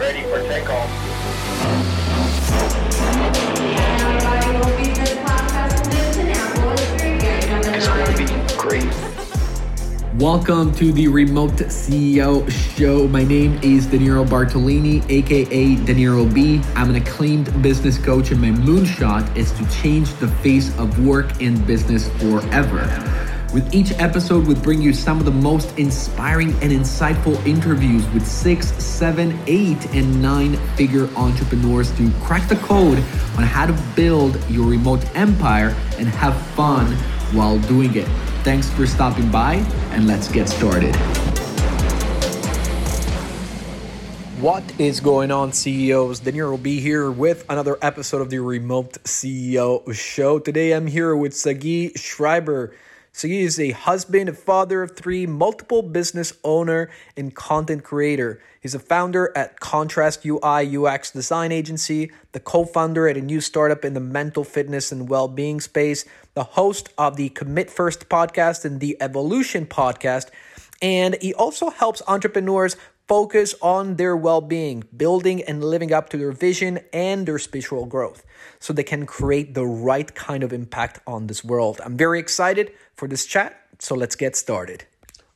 ready for takeoff. Great. Welcome to the Remote CEO Show. My name is Danilo Bartolini, aka Danilo B. I'm an acclaimed business coach, and my moonshot is to change the face of work and business forever. With each episode, we bring you some of the most inspiring and insightful interviews with six, seven, eight, and nine figure entrepreneurs to crack the code on how to build your remote empire and have fun while doing it. Thanks for stopping by, and let's get started. What is going on, CEOs? Daniel will be here with another episode of the Remote CEO Show. Today, I'm here with Sagi Shrieber. Sagi is a husband, a father of three, multiple business owner, and content creator. He's a founder at Contrast UI UX design agency, the co-founder at a new startup in the mental fitness and well-being space, the host of the Commit First podcast and the Evolution podcast, and he also helps entrepreneurs focus on their well-being, building and living up to their vision and their spiritual growth so they can create the right kind of impact on this world. I'm very excited for this chat, so let's get started.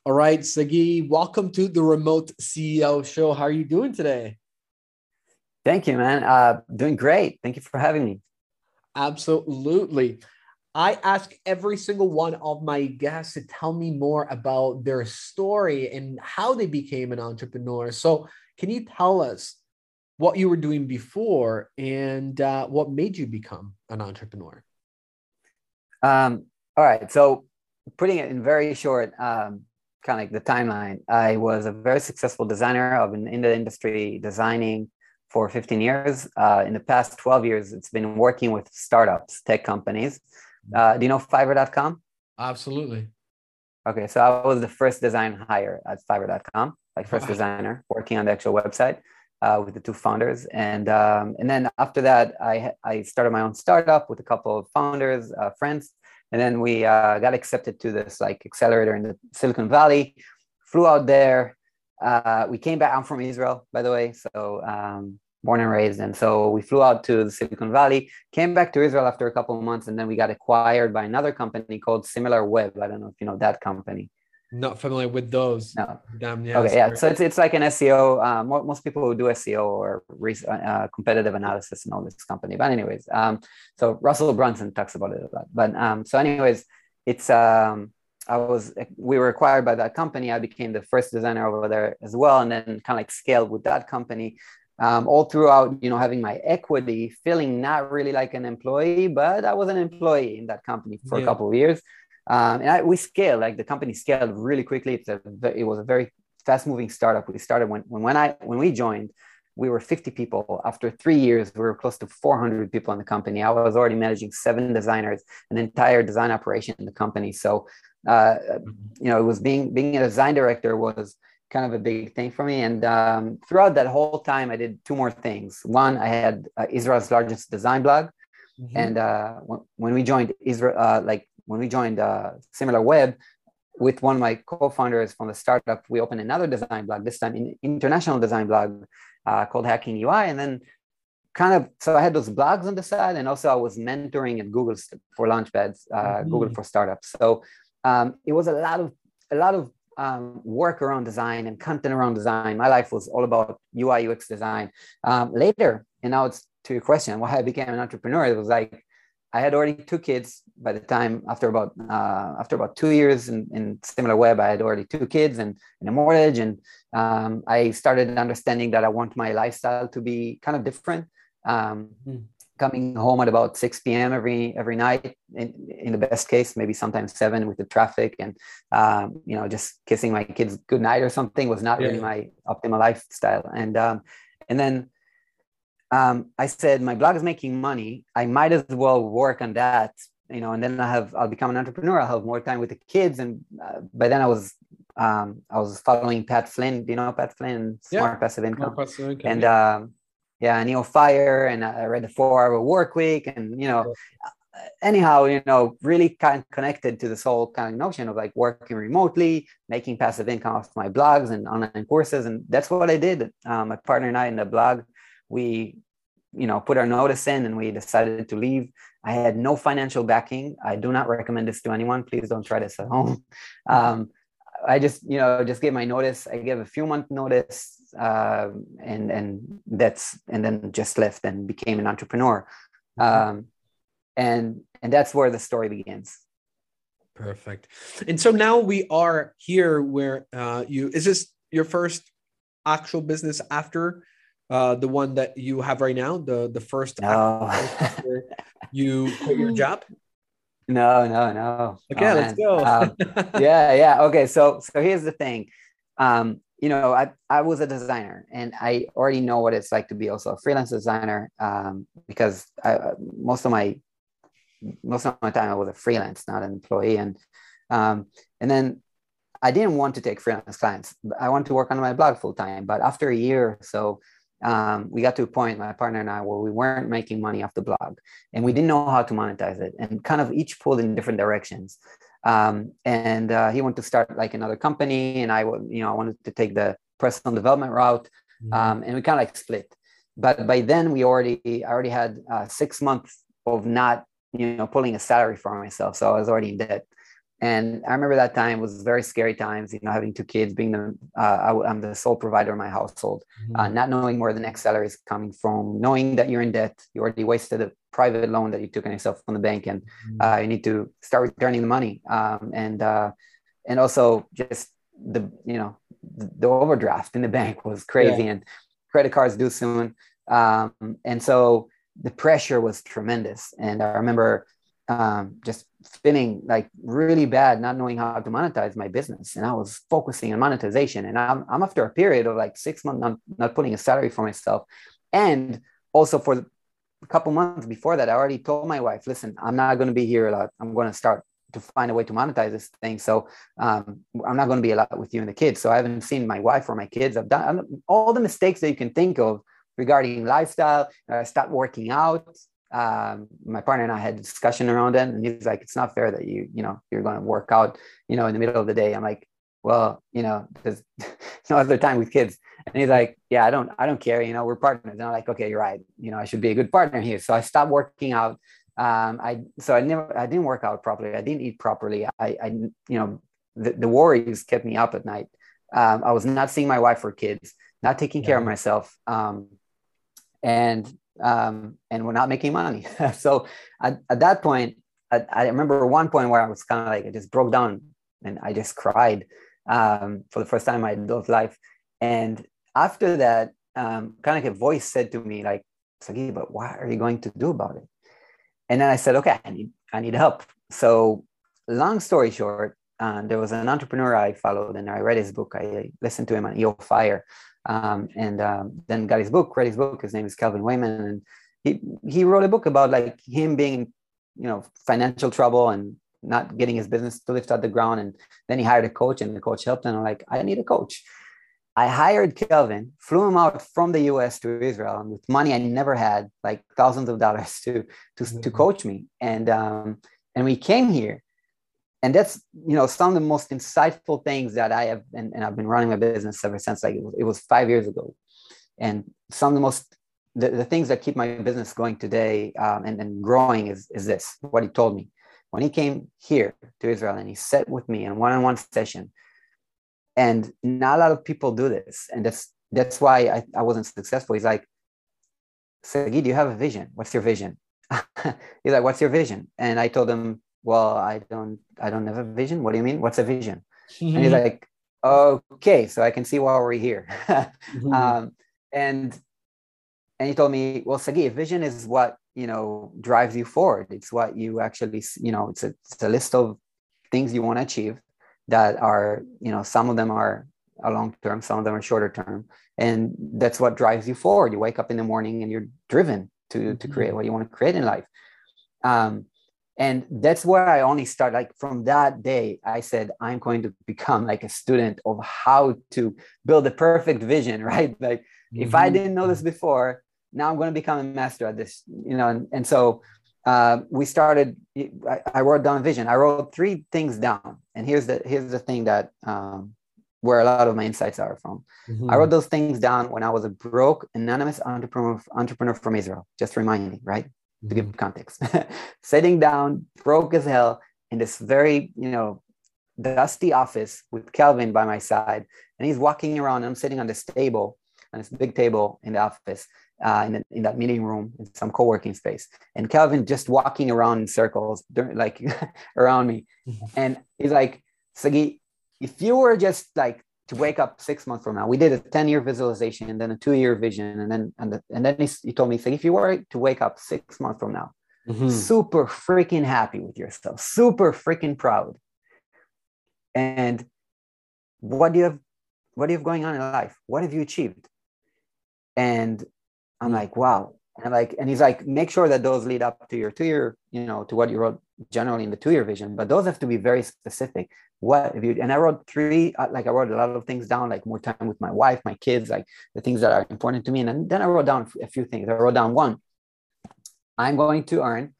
All right, Sagi, welcome to the Remote CEO Show. How are you doing today? Thank you, man. Uh, doing great. Thank you for having me. Absolutely. I ask every single one of my guests to tell me more about their story and how they became an entrepreneur. So, can you tell us what you were doing before and uh, what made you become an entrepreneur? Um, all right. So, putting it in very short, um, kind of like the timeline, I was a very successful designer. I've been in the industry designing for 15 years. Uh, in the past 12 years, it's been working with startups, tech companies. Uh, do you know Fiverr.com? Absolutely. Okay, so I was the first design hire at Fiverr.com, like first designer working on the actual website uh, with the two founders, and um, and then after that, I I started my own startup with a couple of founders, uh, friends, and then we uh, got accepted to this like accelerator in the Silicon Valley. Flew out there. Uh, we came back. I'm from Israel, by the way, so um, born and raised. And so we flew out to the Silicon Valley, came back to Israel after a couple of months, and then we got acquired by another company called Similar Web. I don't know if you know that company. Not familiar with those. No. Damn, yeah. Okay, yeah. So it's, it's like an SEO. Uh, most people who do SEO or uh, competitive analysis know this company. But anyways, um, so Russell Brunson talks about it a lot. But um, so anyways, it's um, I was we were acquired by that company. I became the first designer over there as well, and then kind of like scaled with that company um, all throughout, you know, having my equity, feeling not really like an employee, but I was an employee in that company for yeah. a couple of years. Um, and I, we scaled, like the company scaled really quickly. It's a, it was a very fast moving startup. We started when, when, when I, when we joined, we were 50 people. After three years, we were close to 400 people in the company. I was already managing seven designers, an entire design operation in the company. So, uh, mm-hmm. you know, it was being, being a design director was, kind of a big thing for me. And um, throughout that whole time, I did two more things. One, I had uh, Israel's largest design blog, mm-hmm. and uh, when we joined Israel, uh, like when we joined uh, Similar Web, with one of my co-founders from the startup, we opened another design blog. This time, an international design blog uh, called Hacking UI, and then kind of so I had those blogs on the side, and also I was mentoring at Google for Launchpads, uh, mm-hmm. Google for startups. So um, it was a lot of a lot of um, work around design and content around design. My life was all about UI UX design. Um, later, and now it's to your question, why I became an entrepreneur. It was like I had already two kids by the time after about uh, after about two years in, in similar web. I had already two kids and, and a mortgage, and um, I started understanding that I want my lifestyle to be kind of different. Um, mm coming home at about 6 p.m. every every night. In, in the best case, maybe sometimes seven with the traffic, and um, you know, just kissing my kids good night or something was not yeah. really my optimal lifestyle. And um, and then um, I said, my blog is making money. I might as well work on that. You know, and then I have I'll become an entrepreneur. I'll have more time with the kids. And uh, by then I was um, I was following Pat Flynn. Do you know Pat Flynn? Smart yeah. Passive Income. Passive income and yeah. um, yeah, EO Fire, and I read the Four Hour Work Week, and you know, anyhow, you know, really kind of connected to this whole kind of notion of like working remotely, making passive income off my blogs and online courses, and that's what I did. Um, my partner and I in the blog, we, you know, put our notice in, and we decided to leave. I had no financial backing. I do not recommend this to anyone. Please don't try this at home. Um, I just, you know, just gave my notice. I gave a few month notice, uh, and and that's and then just left and became an entrepreneur. Mm-hmm. Um, and and that's where the story begins. Perfect. And so now we are here where uh, you is this your first actual business after uh, the one that you have right now, the the first no. you quit your job? No, no, no. Okay, oh, let's go. um, yeah, yeah. Okay, so so here's the thing. Um, you know, I, I was a designer and I already know what it's like to be also a freelance designer um, because I, most of my most of my time I was a freelance, not an employee. And um, and then I didn't want to take freelance clients. I wanted to work on my blog full time. But after a year or so, um, we got to a point, my partner and I, where we weren't making money off the blog and we didn't know how to monetize it and kind of each pulled in different directions. Um, and uh, he wanted to start like another company and I, you know, I wanted to take the personal development route mm-hmm. um, and we kind of like split. But by then we already, I already had uh, six months of not, you know, pulling a salary for myself. So I was already in debt. And I remember that time was very scary times, you know, having two kids, being the, uh, I, am the sole provider in my household, mm-hmm. uh, not knowing where the next salary is coming from, knowing that you're in debt, you already wasted a private loan that you took on yourself from the bank and mm-hmm. uh, you need to start returning the money. Um, and, uh, and also just the, you know, the, the, overdraft in the bank was crazy yeah. and credit cards due soon. Um, and so the pressure was tremendous. And I remember um, just spinning like really bad, not knowing how to monetize my business. And I was focusing on monetization. And I'm, I'm after a period of like six months, not, not putting a salary for myself. And also for a couple months before that, I already told my wife, listen, I'm not going to be here a lot. I'm going to start to find a way to monetize this thing. So um, I'm not going to be a lot with you and the kids. So I haven't seen my wife or my kids. I've done all the mistakes that you can think of regarding lifestyle. I stopped working out um, my partner and I had a discussion around it, and he's like, "It's not fair that you, you know, you're going to work out, you know, in the middle of the day." I'm like, "Well, you know, there's no other time with kids." And he's like, "Yeah, I don't, I don't care. You know, we're partners." And I'm like, "Okay, you're right. You know, I should be a good partner here." So I stopped working out. Um, I so I never, I didn't work out properly. I didn't eat properly. I, I you know, the, the worries kept me up at night. Um, I was not seeing my wife or kids, not taking yeah. care of myself. Um, and um, and we're not making money. so at, at, that point, I, I, remember one point where I was kind of like, I just broke down and I just cried um, for the first time in my adult life. And after that, um, kind of like a voice said to me, like, Sagi, but what are you going to do about it? And then I said, okay, I need, I need help. So long story short, uh, there was an entrepreneur I followed and I read his book. I listened to him on EO Fire um, and um, then got his book, read his book. His name is Kelvin Wayman, and he he wrote a book about like him being, you know, financial trouble and not getting his business to lift out the ground. And then he hired a coach, and the coach helped him. I'm like, I need a coach. I hired Kelvin, flew him out from the US to Israel and with money I never had, like thousands of dollars to to, mm-hmm. to coach me. And um, and we came here and that's you know some of the most insightful things that i have and, and i've been running my business ever since like it was, it was, five years ago. And some of the most the, the things that keep my business going today um, and, and growing is, is this what he told me. When he came here to israel and he sat with me in one-on-one session and not a lot of people do this. And that's that's why i, I wasn't successful. He's like Sagi, do you have a vision? What's your vision? He's like what's your vision? And i told him well i don't i don't have a vision. What do you mean? What's a vision? Mm-hmm. and he's like okay so i can see why we're here. Mm-hmm. um, and and he told me well sagi vision is what you know drives you forward. It's what you actually you know it's a, it's a list of things you want to achieve that are you know some of them are a long term some of them are shorter term. And that's what drives you forward. You wake up in the morning and you're driven to to create mm-hmm. what you want to create in life. Um, and that's where i only start like from that day i said i'm going to become like a student of how to build a perfect vision right like mm-hmm. if i mm-hmm. didn't know this before now i'm going to become a master at this you know and, and so uh, we started. I, I, wrote down vision. I wrote three things down, and here's the here's the thing that um, where a lot of my insights are from. Mm-hmm. I wrote those things down when I was a broke, anonymous entrepreneur entrepreneur from Israel. Just reminding, right? To give context, sitting down, broke as hell, in this very you know dusty office with Kelvin by my side, and he's walking around. I'm sitting on this table, on this big table in the office, uh, in, the, in that meeting room, in some co-working space, and Kelvin just walking around in circles, like around me, mm-hmm. and he's like, Sagi, if you were just like to wake up six months from now, we did a 10 year visualization and then a two year vision. And then, and, the, and then he, he told me, Sagi, if you were to wake up six months from now, mm-hmm. super freaking happy with yourself, super freaking proud and what do you have what do you have going on in life what have you achieved and i'm hmm. like wow and I'm like and he's like make sure that those lead up to your two year you know to what you wrote generally in the two year vision but those have to be very specific. What have you and i wrote three uh, like i wrote a lot of things down like more time with my wife my kids like the things that are important to me and then i wrote down a few things. I wrote down one i'm going to earn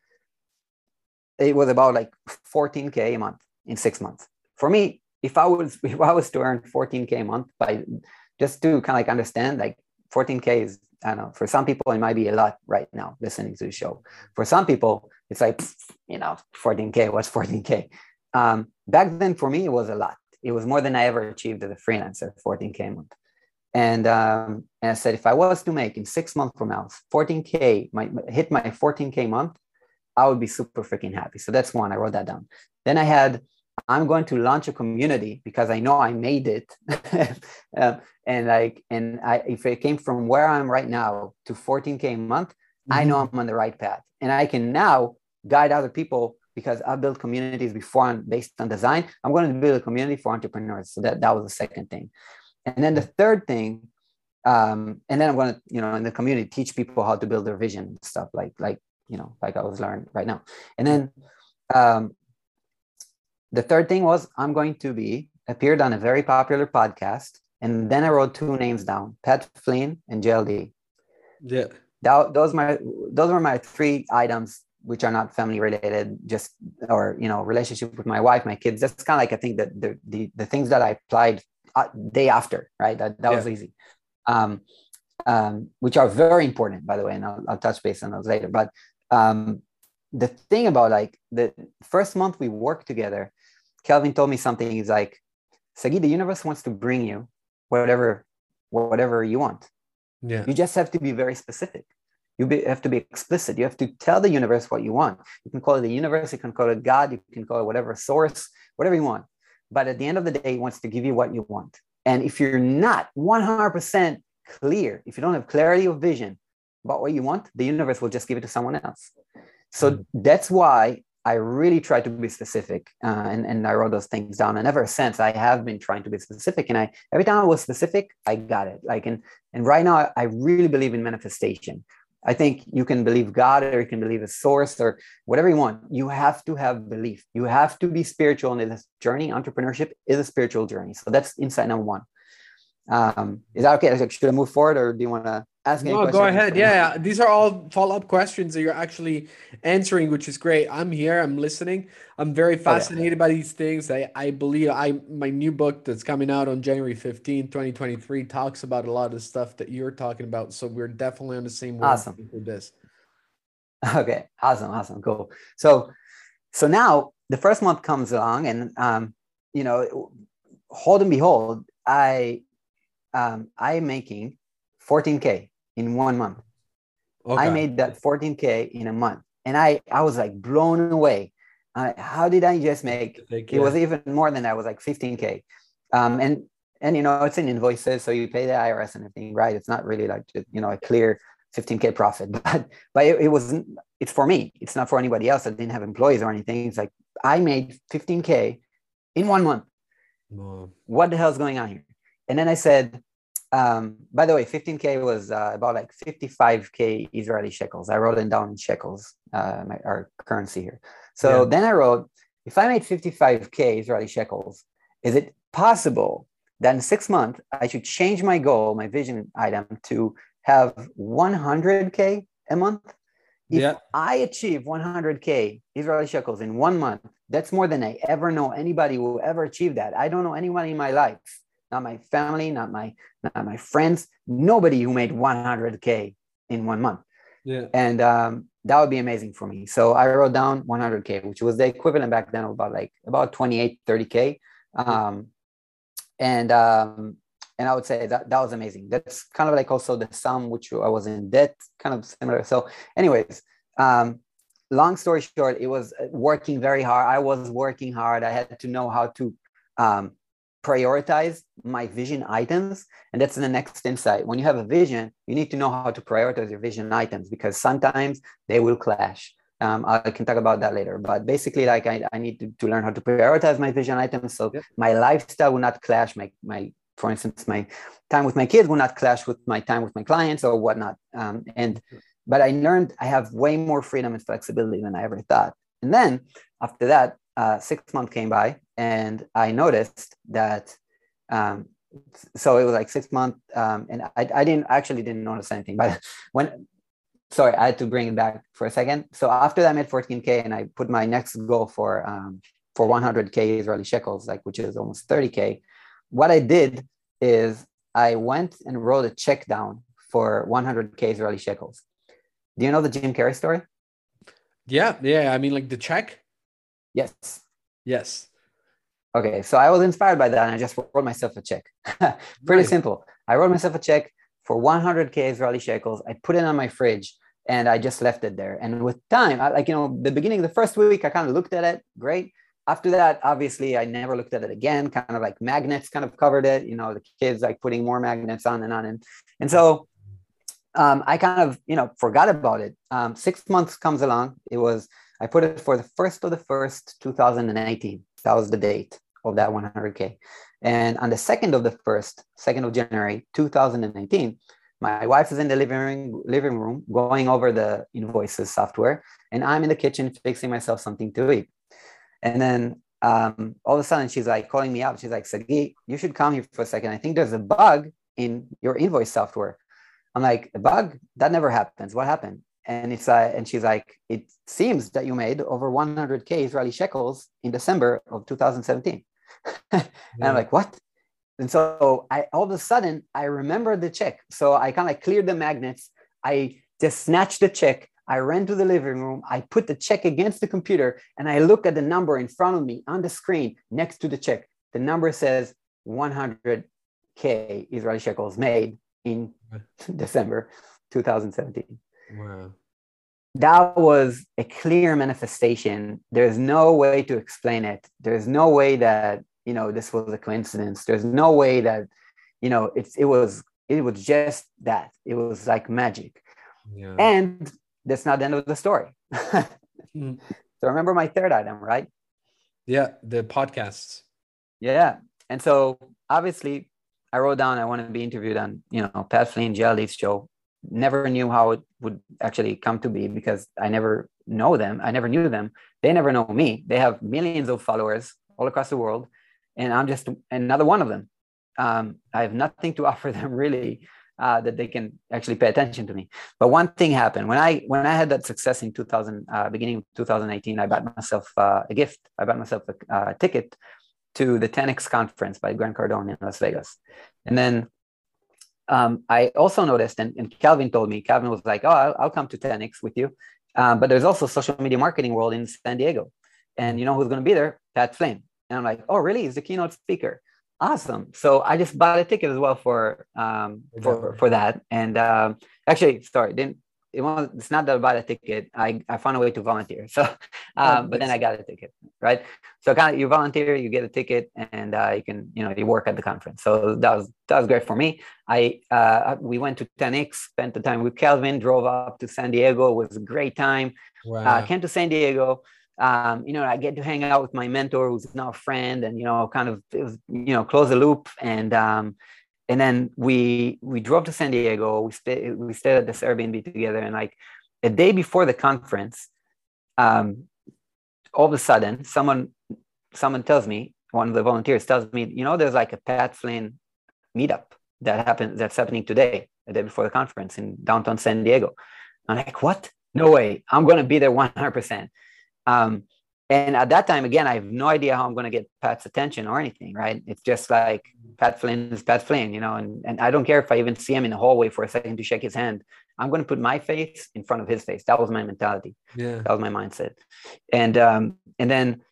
it was about like 14k a month in six months. For me, if I was if I was to earn 14k a month by just to kind of like understand, like 14k is I don't know for some people it might be a lot right now listening to the show. For some people, it's like you know 14k. What's 14k? Um, back then, for me, it was a lot. It was more than I ever achieved as a freelancer, 14k a month. And, um, and I said, if I was to make in six months from now 14k, my hit my 14k month, I would be super freaking happy. So that's one. I wrote that down. Then I had I'm going to launch a community because I know I made it. um, and like, and I, if it came from where I'm right now to 14K a month, mm-hmm. I know I'm on the right path. And I can now guide other people because I built communities before I'm based on design. I'm going to build a community for entrepreneurs. So that, that was the second thing. And then the third thing, um, and then I'm going to, you know, in the community, teach people how to build their vision and stuff like, like, you know, like I was learning right now. And then um, the third thing was I'm going to be appeared on a very popular podcast. And then I wrote two names down, Pat Flynn and JLD. Yeah. That, those my those were my three items which are not family related, just or you know, relationship with my wife, my kids. That's kind of like I think that the the, the things that I applied uh, day after, right? That that yeah. was easy. Um, um, which are very important, by the way, and I'll, I'll touch base on those later. But um, the thing about like the first month we worked together, Kelvin told me something. He's like, Sagi, the universe wants to bring you whatever, whatever you want. Yeah. You just have to be very specific. You be, have to be explicit. You have to tell the universe what you want. You can call it the universe. You can call it God. You can call it whatever source, whatever you want. But at the end of the day, he wants to give you what you want. And if you're not 100% clear, if you don't have clarity of vision about what you want, the universe will just give it to someone else. So mm-hmm. that's why I really try to be specific, uh, and and I wrote those things down. And ever since, I have been trying to be specific. And I every time I was specific, I got it. Like and and right now, I really believe in manifestation. I think you can believe God or you can believe a source or whatever you want. You have to have belief. You have to be spiritual in this journey. Entrepreneurship is a spiritual journey. So that's insight number one. Um, is that okay? Should I move forward or do you want to ask no, go ahead. Yeah, these are all follow-up questions that you're actually answering, which is great. I'm here. I'm listening. I'm very fascinated oh, yeah. by these things. I, I believe I my new book that's coming out on January 15, 2023 talks about a lot of the stuff that you're talking about. So we're definitely on the same awesome. with this. Okay, awesome, awesome, cool. So so now the first month comes along and um, you know, hold and behold, I um, I'm making 14k in one month. Okay. I made that 14k in a month, and I I was like blown away. Uh, how did I just make? It was even more than that. It was like 15k, um, and and you know it's in invoices, so you pay the IRS and everything, right? It's not really like you know a clear 15k profit, but but it, it wasn't. It's for me. It's not for anybody else that didn't have employees or anything. It's like I made 15k in one month. Wow. What the hell is going on here? And then I said, um, by the way, 15K was uh, about like 55K Israeli shekels. I wrote it down in shekels, uh, my, our currency here. So yeah. then I wrote, if I made 55K Israeli shekels, is it possible that in six months I should change my goal, my vision item to have 100K a month? If Yeah. I achieve 100K Israeli shekels in one month, that's more than I ever know anybody will ever achieve that. I don't know anyone in my life, not my family, not my not my friends, nobody who made 100K in one month. Yeah. And um, that would be amazing for me. So I wrote down 100K, which was the equivalent back then of about like about 28, 30K. Um, and um, and I would say that that was amazing. That's kind of like also the sum which I was in debt, kind of similar. So, anyways, um, long story short, it was working very hard. I was working hard. I had to know how to um, prioritize my vision items, and that's the next insight. When you have a vision, you need to know how to prioritize your vision items because sometimes they will clash. Um, I can talk about that later, but basically, like I, I need to, to learn how to prioritize my vision items so Yep. my lifestyle will not clash. My my for instance, my time with my kids will not clash with my time with my clients or whatnot. Um, and but I learned I have way more freedom and flexibility than I ever thought. And then after that, uh, six months came by, and I noticed that. Um, so it was like six months, um, and I, I didn't actually didn't notice anything. But when sorry, I had to bring it back for a second. So after that, I made 14k, and I put my next goal for um, for 100k Israeli shekels, like which is almost 30k what I did is I went and wrote a check down for 100k Israeli shekels. Do you know the Jim Carrey story? Yeah. Yeah. I mean, like the check. Yes. Yes. Okay, so I was inspired by that and I just wrote myself a check. Pretty Nice. simple. I wrote myself a check for 100k Israeli shekels. I put it on my fridge and I just left it there. And with time, I, like, you know, the beginning, the first week, I kind of looked at it, great. After that, obviously, I never looked at it again. Kind of like magnets kind of covered it. You know, the kids like putting more magnets on and on. And, and so um, I kind of, you know, forgot about it. Um, six months comes along. It was, I put it for the first of the first, 2018. That was the date of that 100K. And on the second of the first, second of January, 2019, my wife is in the living living room going over the invoices software, and I'm in the kitchen fixing myself something to eat. And then um, all of a sudden, she's like calling me up. She's like, Sagi, you should come here for a second. I think there's a bug in your invoice software. I'm like, a bug? That never happens. What happened? And it's uh, and she's like, it seems that you made over 100k Israeli shekels in December of 2017. and Yeah. I'm like, what? And so I all of a sudden I remember the check. So I kind of like cleared the magnets. I just snatched the check. I ran to the living room. I put the check against the computer and I look at the number in front of me on the screen next to the check. The number says 100k Israeli shekels made in December 2017 Wow. that was a clear manifestation there's no way to explain it there's no way that you know this was a coincidence there's no way that you know it's it was it was just that it was like magic Yeah. and that's not the end of the story Mm. so remember my third item right yeah. The podcasts. yeah and so obviously i wrote down i want to be interviewed on you know pat flynn JLD's show never knew how it would actually come to be because i never know them. I never knew them. They never know me. They have millions of followers all across the world and i'm just another one of them. Um, i have nothing to offer them really uh, that they can actually pay attention to me. But one thing happened. When i when i had that success in 2000 uh, beginning of 2018 i bought myself uh, a gift. I bought myself a, a ticket to the 10x conference by Grant Cardone in Las Vegas. And then um, I also noticed, and, and Kelvin told me, Kelvin was like, oh, I'll, I'll come to 10x with you. Um, but there's also social media marketing world in San Diego. And you know who's going to be there? Pat Flynn. And I'm like, oh, really? He's the keynote speaker. Awesome. So I just bought a ticket as well for um, for, for that. And um, actually, sorry, didn't it was, it's not that I bought a ticket. I, I found a way to volunteer. So, um, but then I got a ticket, right? So kind of you volunteer, you get a ticket, and uh, you can you know you work at the conference. So that was that was great for me. I uh, we went to 10x, spent the time with Kelvin, drove up to San Diego. It was a great time. Wow. Uh, came to San Diego. Um, you know, I get to hang out with my mentor, who's now a friend, and you know, kind of it was, you know close the loop. And um, and then we we drove to San Diego. We stayed we stayed at this Airbnb together, and like a day before the conference, um, all of a sudden, someone someone tells me, one of the volunteers tells me, you know, there's like a Pat Flynn meetup that happened that's happening today, the day before the conference in downtown San Diego. I'm like, what? no way, I'm to be there 100%. Um, and at that time, again, I have no idea how I'm going to get Pat's attention or anything, right? It's just like Pat Flynn is Pat Flynn, you know, and, and I don't care if I even see him in the hallway for a second to shake his hand. I'm going to put my face in front of his face. That was my mentality. Yeah. That was my mindset. And, um, and then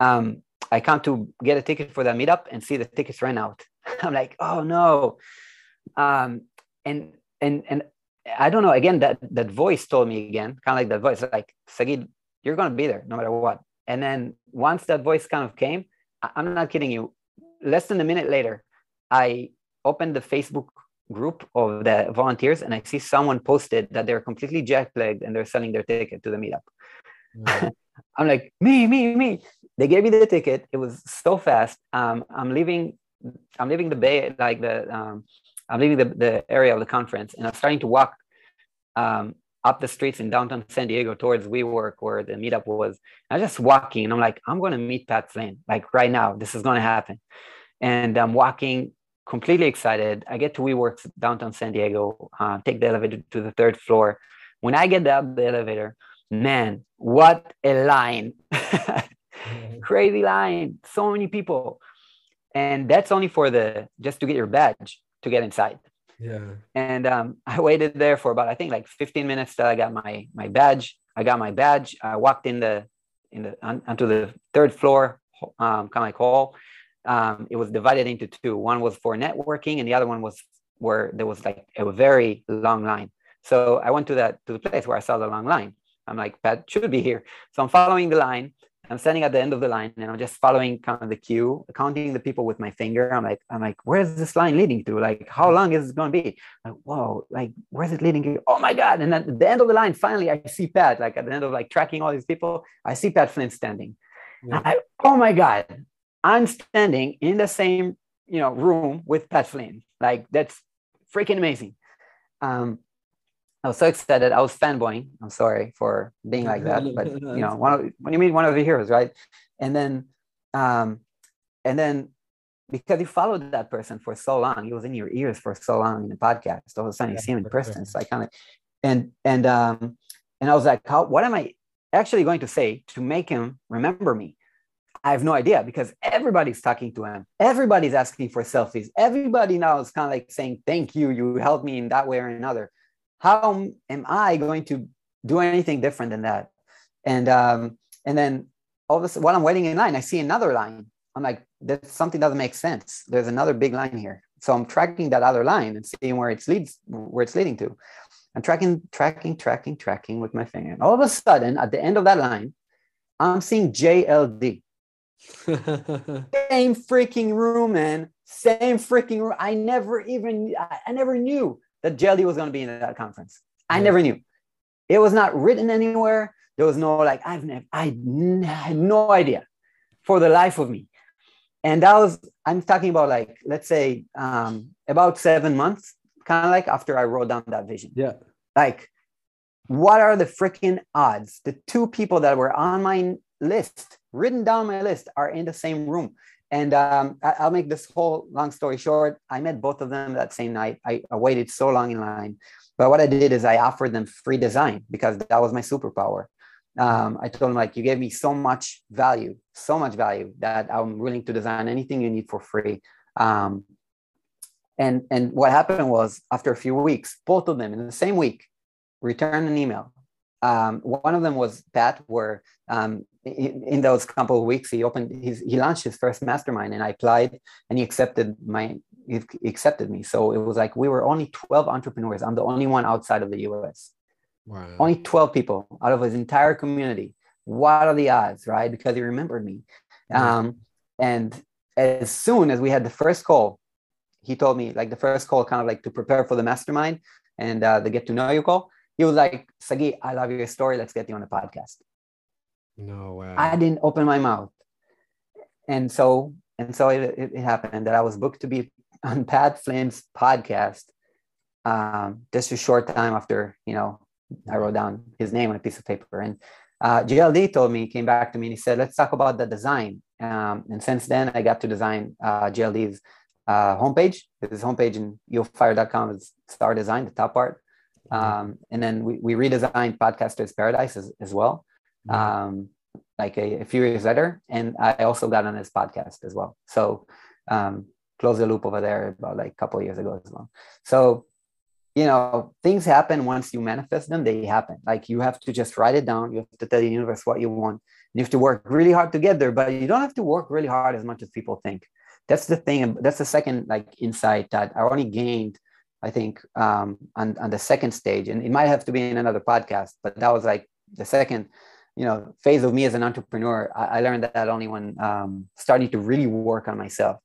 um, I come to get a ticket for that meetup and see the tickets ran out. I'm like, oh no. Um, and, and, and I don't know, again, that, that voice told me again, kind of like that voice, like, Sagid, you're going to be there no matter what. And then once that voice kind of came, I'm not kidding you. Less than a minute later, I opened the Facebook group of the volunteers and I see someone posted that they're completely jet lagged and they're selling their ticket to the meetup. Mm-hmm. I'm like, me, me, me. They gave me the ticket. It was so fast. Um, I'm leaving. I'm leaving the bay, like the. Um, I'm leaving the, the area of the conference, and I'm starting to walk um, up the streets in downtown San Diego towards WeWork where the meetup was. I'm just walking and I'm like, I'm going to meet Pat Flynn, like right now. This is going to happen. And I'm walking completely excited. I get to WeWork downtown San Diego, uh, take the elevator to the third floor. When I get out the elevator, man, what a line. Crazy line. So many people. And that's only for the, just to get your badge to get inside. Yeah. And um, I waited there for about I think like 15 minutes till I got my my badge. I got my badge. I walked in the in the on, onto the third floor um, kind of like hall. Um, it was divided into two. One was for networking, and the other one was where there was like a very long line. So I went to that to the place where I saw the long line. I'm like, Pat should be here. So I'm following the line. I'm standing at the end of the line and I'm just following kind of the queue, counting the people with my finger. I'm like, I'm like, where's this line leading to? Like, how long is it going to be? Like, whoa, like, where's it leading to? Oh my God. And at the end of the line, finally, I see Pat, like at the end of like tracking all these people, I see Pat Flynn standing. Yeah. I, oh my God, I'm standing in the same, you know, room with Pat Flynn. Like, that's freaking amazing. Um, I was so excited. I was fanboying. I'm sorry for being like that, but you know, one of, when you meet one of the heroes, right? And then, um, and then because you followed that person for so long, he was in your ears for so long in the podcast. All of a sudden, you see him in person. It's like kind of, and and um, and I was like, how? What am I actually going to say to make him remember me? I have no idea because everybody's talking to him. Everybody's asking for selfies. Everybody now is kind of like saying, "Thank you, you helped me in that way or another." How am I going to do anything different than that? And um, and then all of a sudden, while I'm waiting in line, I see another line. I'm like, that something doesn't make sense. There's another big line here. So I'm tracking that other line and seeing where it's leads, where it's leading to. I'm tracking, tracking, tracking, tracking with my finger. And all of a sudden, at the end of that line, I'm seeing JLD. Same freaking room, man. Same freaking room. I never even, I never knew that JLD was going to be in that conference. I never knew. It was not written anywhere. There was no like I've never I had no idea for the life of me. And that was I'm talking about like let's say um, about seven months, kind of like after I wrote down that vision. Yeah. Like, what are the freaking odds? The two people that were on my list, written down my list, are in the same room. And um, I, will make this whole long story short. I met both of them that same night. I, waited so long in line. But what I did is I offered them free design because that was my superpower. Um, I told them like, you gave me so much value, so much value that I'm willing to design anything you need for free. Um, and and what happened was after a few weeks, both of them in the same week returned an email. Um, one of them was Pat, where um, in those couple of weeks he opened his he launched his first mastermind and i applied and he accepted my he accepted me. So it was like we were only 12 entrepreneurs. I'm the only one outside of the us wow. only 12 people out of his entire community. What are the odds right? Because he remembered me. Um, and as soon as we had the first call he told me like the first call kind of like to prepare for the mastermind and uh, the get to know you call he was like sagi i love your story. Let's get you on the podcast no way. I didn't open my mouth. And so and so it, it happened that I was booked to be on Pat Flynn's podcast um, just a short time after, you know, I wrote down his name on a piece of paper. And uh, JLD told me, came back to me and he said, let's talk about the design. Um, and since then, I got to design uh, JLD's uh, homepage. His homepage in eofire.com is star design, the top part. Um, and then we, we redesigned Podcasters Paradise as, as well, um, like a, a, few years later. And I also got on his podcast as well. So um, close the loop over there about like a couple years ago as well. So, you know, things happen once you manifest them, they happen. Like you have to just write it down. You have to tell the universe what you want. You have to work really hard to get there, but you don't have to work really hard as much as people think. That's the thing. That's the second like insight that I only gained I think, um, on, on the second stage. And it might have to be in another podcast, but that was like the second, you know, phase of me as an entrepreneur. I, I learned that only when um, starting to really work on myself,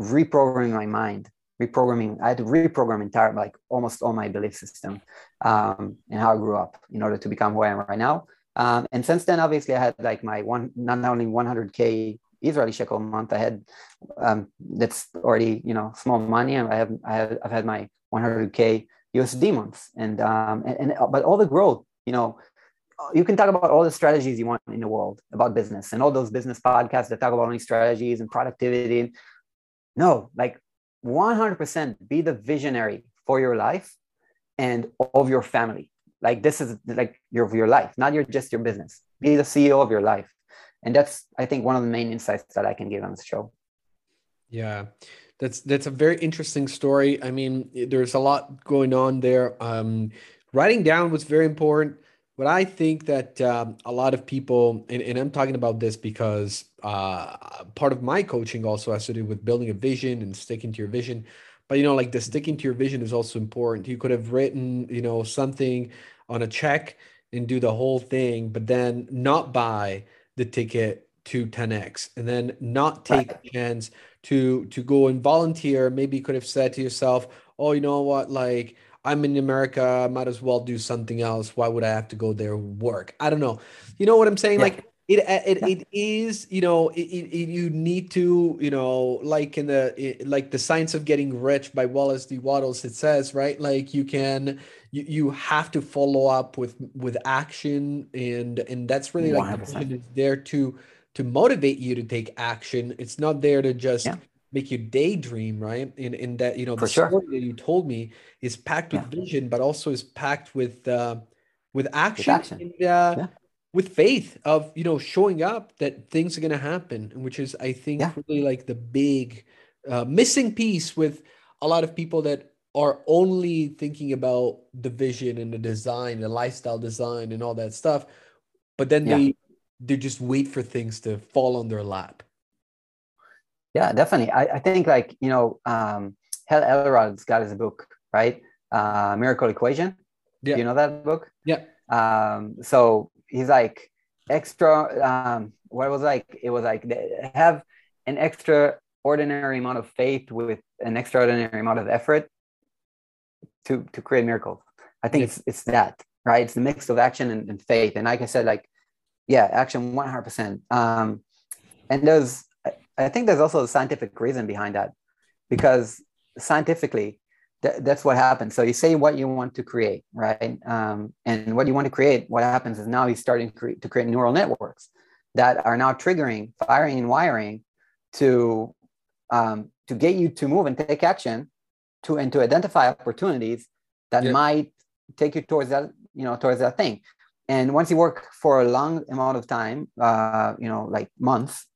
reprogramming my mind, reprogramming. I had to reprogram entire, like almost all my belief system um, and how I grew up in order to become who I am right now. Um, and since then, obviously, I had like my one, not only 100K Israeli shekel month. I had um, that's already you know small money. And I have I have I've had my 100k USD months, and um, and, and but all the growth, you know, you can talk about all the strategies you want in the world about business and all those business podcasts that talk about only strategies and productivity. No, like 100% be the visionary for your life and of your family. Like this is like your your life, not your just your business. Be the CEO of your life and that's i think one of the main insights that i can give on the show yeah that's that's a very interesting story i mean there's a lot going on there um, writing down was very important but i think that um, a lot of people and, and i'm talking about this because uh, part of my coaching also has to do with building a vision and sticking to your vision. But you know like the sticking to your vision is also important. You could have written you know something on a check and do the whole thing but then not buy the ticket to 10x and then not take right. chance to to go and volunteer. Maybe you could have said to yourself oh you know what? Like i'm in america i might as well do something else why would i have to go there work i don't know you know what i'm saying yeah. like it it, yeah. it is you know it, it, you need to you know like in the it, like the science of getting rich by wallace d wattles it says right like you can you, you have to follow up with with action and and that's really like 100%. the there to to motivate you to take action it's not there to just yeah. Make you daydream right in in that you know For the sure. story that you told me is packed with yeah. vision but also is packed with uh with action, with action. And, uh, yeah with faith of you know showing up that things are going to happen which is i think yeah. really like the big uh, missing piece with a lot of people that are only thinking about the vision and the design the lifestyle design and all that stuff but then they they just wait for things to fall on their lap yeah definitely. I, I think like you know um hal elrod's got his book right? Uh miracle equation. Yeah. you know that book? Yeah. Um so he's like extra um what was like it was like have an extraordinary amount of faith with an extraordinary amount of effort to to create miracles. I think it's it's that right? It's the mix of action and, and faith. And like i said like yeah action 100% um and there's i think there's also a scientific reason behind that because scientifically th- that's what happens. So you say what you want to create, right? Um, and what you want to create, what happens is now you're starting to create, to create neural networks that are now triggering, firing, and wiring to um, to get you to move and take action to and to identify opportunities that might take you towards that you know towards that thing and once you work for a long amount of time uh, you know like months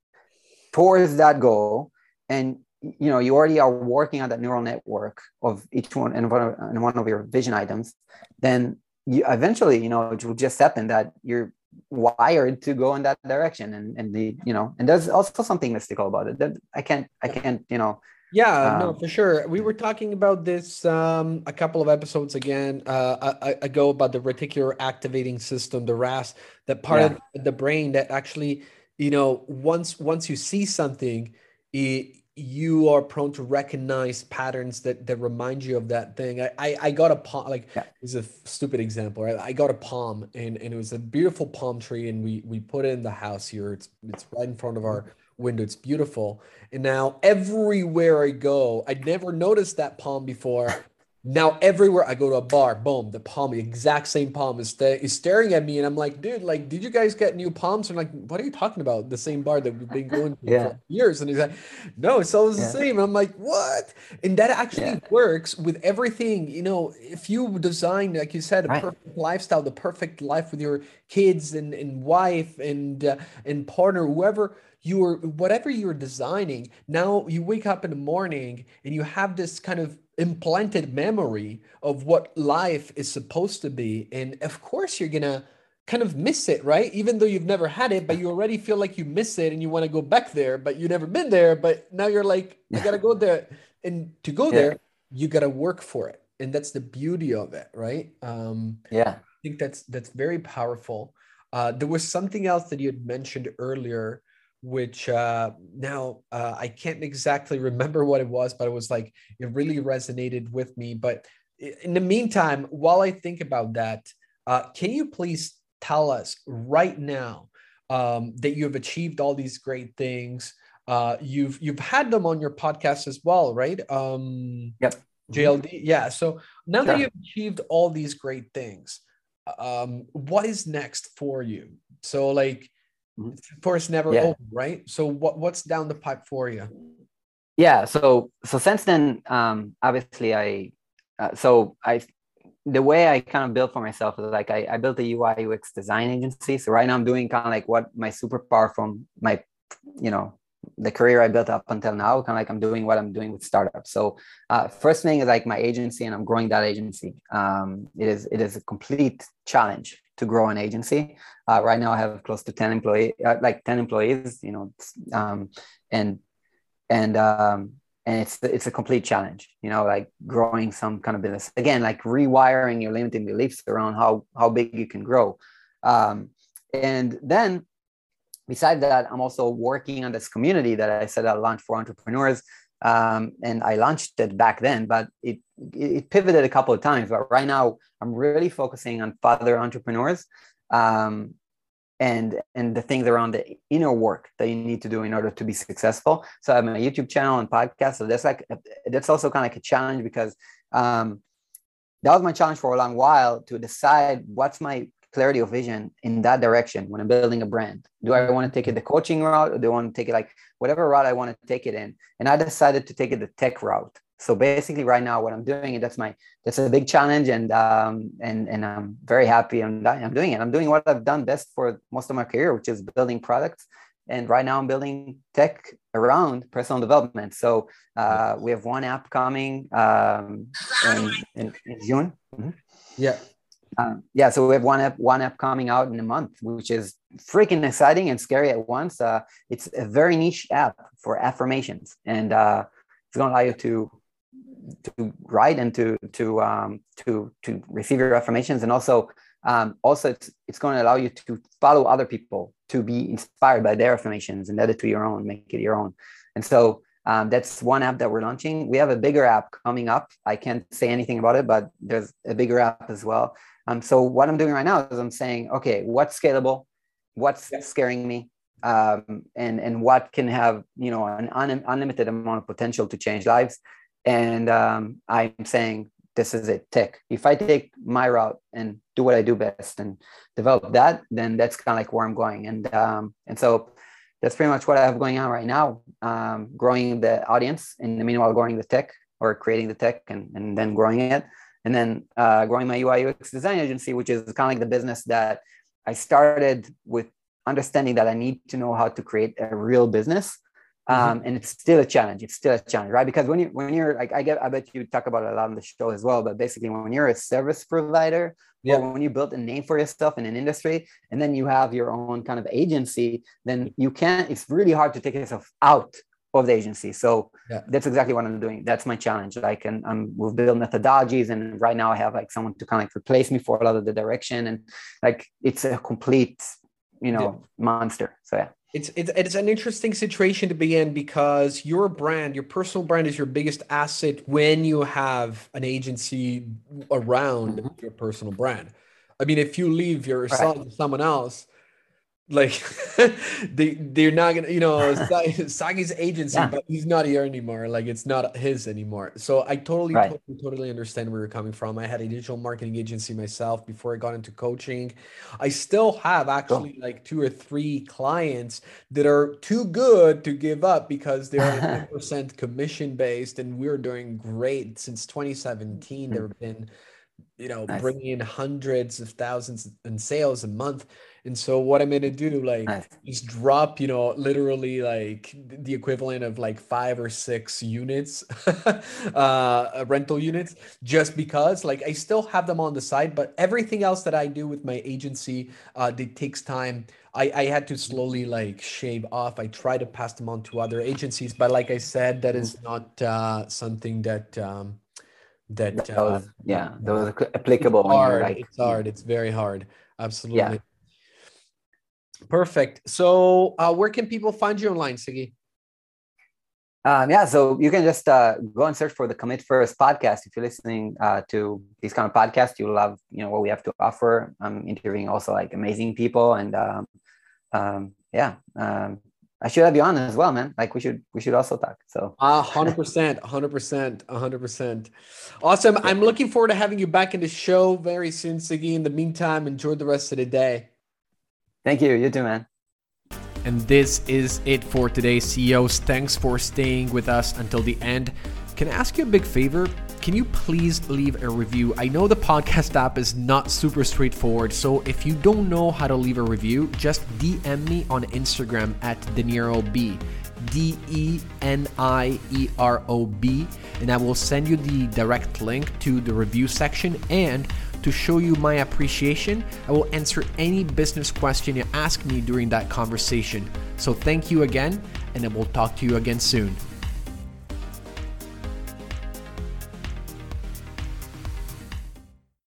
towards that goal. And you know you already are working on that neural network of each one and one of, and one of your vision items. Then you eventually you know it will just happen that you're wired to go in that direction and and the you know and there's also something mystical about it that i can't i can't you know yeah um, no for sure. We were talking about this um a couple of episodes again uh ago about the reticular activating system the ras that part yeah. of the brain that actually you know once once you see something it you are prone to recognize patterns that that remind you of that thing. I I, I got a palm like yeah. it's a stupid example, right? I got a palm and and it was a beautiful palm tree, and we we put it in the house here. It's it's right in front of our window. It's beautiful. And now everywhere I go, I never noticed that palm before. Now everywhere I go to a bar, boom, the palm, the exact same palm is, sta- is staring at me, and I'm like, dude, like, did you guys get new palms? And like, what are you talking about? The same bar that we've been going to Yeah. for years, and he's like, no, it's always Yeah. the same. I'm like, what? And that actually Yeah. works with everything. You know, if you design, like you said, a Right. perfect lifestyle, the perfect life with your kids and and wife and uh, and partner, whoever you're, whatever you're designing, now you wake up in the morning and you have this kind of implanted memory of what life is supposed to be. And of course, you're gonna kind of miss it, right? Even though you've never had it, but you already feel like you miss it and you want to go back there, but you've never been there. But now you're like, I gotta go there. And to go Yeah. there, you gotta work for it. And that's the beauty of it, right? Um, Yeah. I think that's that's very powerful. Uh, there was something else that you had mentioned earlier, which uh, now uh, I can't exactly remember what it was, but it was like it really resonated with me. But in the meantime, while I think about that, uh, can you please tell us right now um, that you have achieved all these great things? Uh, you've you've had them on your podcast as well, right? Um, Yep. JLD, yeah. So now that you've achieved all these great things, um, what is next for you? So like, Mhm. of course, never Yeah. over, right? So what what's down the pipe for you? yeah so so since then um obviously i uh, so i the way i kind of built for myself is like I, I built a ui ux design agency so right now i'm doing kind of like what my superpower from my you know the career i built up until now kind of like i'm doing what i'm doing with startups so uh, first thing is like my agency and i'm growing that agency um, it is it is a complete challenge to grow an agency. Uh, right now i have close to 10 employee uh, like 10 employees you know um, and and um, and it's it's a complete challenge you know like growing some kind of business. Again like rewiring your limiting beliefs around how how big you can grow. Um, and then besides that i'm also working on this community that i said i launched for entrepreneurs. Um, and i launched it back then but it it pivoted a couple of times but right now i'm really focusing on father entrepreneurs um, and and the things around the inner work that you need to do in order to be successful. So i have my youtube channel and podcast so that's like that's also kind of like a challenge because um, that was my challenge for a long while to decide what's my clarity of vision in that direction when i'm building a brand. Do i want to take it the coaching route or do i want to take it like whatever route i want to take it in? And i decided to take it the tech route so basically right now what i'm doing and that's my that's a big challenge and um and and i'm very happy i'm, i'm doing it i'm doing what i've done best for most of my career which is building products and right now i'm building tech around personal development so uh, we have one app coming um, in, in, in june Mhm. Yeah. Um, yeah, so we have one app, one app coming out in a month, which is freaking exciting and scary at once. Uh, it's a very niche app for affirmations, and uh, it's going to allow you to to write and to to um, to to receive your affirmations, and also um, also it's it's going to allow you to follow other people to be inspired by their affirmations and add it to your own, make it your own. And so um, that's one app that we're launching. We have a bigger app coming up. I can't say anything about it, but there's a bigger app as well. Um, so what I'm doing right now is I'm saying, okay, what's scalable, what's Yeah. scaring me, um, and and what can have you know an un- unlimited amount of potential to change lives. And um, I'm saying this is it, tech. If I take my route and do what I do best and develop that, then that's kind of like where I'm going. And um, and so that's pretty much what I have going on right now. Um, growing the audience, and meanwhile growing the tech or creating the tech and, and then growing it and then uh, growing my UI UX design agency, which is kind of like the business that I started with understanding that I need to know how to create a real business. Um, and it's still a challenge. It's still a challenge, right? Because when you when you're like I get I bet you talk about it a lot on the show as well. But basically, when you're a service provider, Yeah. or when you build a name for yourself in an industry, and then you have your own kind of agency, then you can't. It's really hard to take yourself out of the agency. So Yeah. that's exactly what I'm doing. That's my challenge. Like, and um, we've built methodologies, and right now I have like someone to kind of like replace me for a lot of the direction, and like it's a complete, you know, monster. So yeah. It's, it's it's an interesting situation to be in because your brand, your personal brand, is your biggest asset when you have an agency around Mhm. your personal brand. I mean, if you leave yourself to someone else, like they they're not gonna you know Sagi's agency yeah. but he's not here anymore like it's not his anymore so I totally, right. totally totally understand where you're coming from I had a digital marketing agency myself before I got into coaching I still have actually cool. like two or three clients that are too good to give up because they're 100% commission based and we're doing great since 2017 mm-hmm. there have been you know nice. bringing in hundreds of thousands in sales a month and so what I'm gonna do, like, nice. just drop, you know, literally like the equivalent of like five or six units, uh, rental units, just because, like, I still have them on the side, but everything else that I do with my agency, uh, it takes time. I, I had to slowly like shave off. I try to pass them on to other agencies, but like I said, that is not uh, something that. Um, that, that was, uh, yeah, that was applicable. It's hard. Like, it's hard. It's very hard. Absolutely. Yeah. Perfect. So, uh, where can people find you online, Sagi? Um, yeah, so you can just uh, go and search for the Commit First podcast. If you're listening uh, to these kind of podcasts, you love you know what we have to offer. I'm interviewing also like amazing people, and um, um, yeah, um, I should have you on as well, man. Like we should we should also talk. So hundred percent, hundred percent, hundred percent. Awesome. I'm looking forward to having you back in the show very soon, Sagi. In the meantime, enjoy the rest of the day. Thank you. You too, man. And this is it for today, CEOs. Thanks for staying with us until the end. Can I ask you a big favor? Can you please leave a review? I know the podcast app is not super straightforward, so if you don't know how to leave a review, just DM me on Instagram at DenieroB. D E N I E R O B, and I will send you the direct link to the review section and to show you my appreciation, I will answer any business question you ask me during that conversation. So thank you again, and I will talk to you again soon.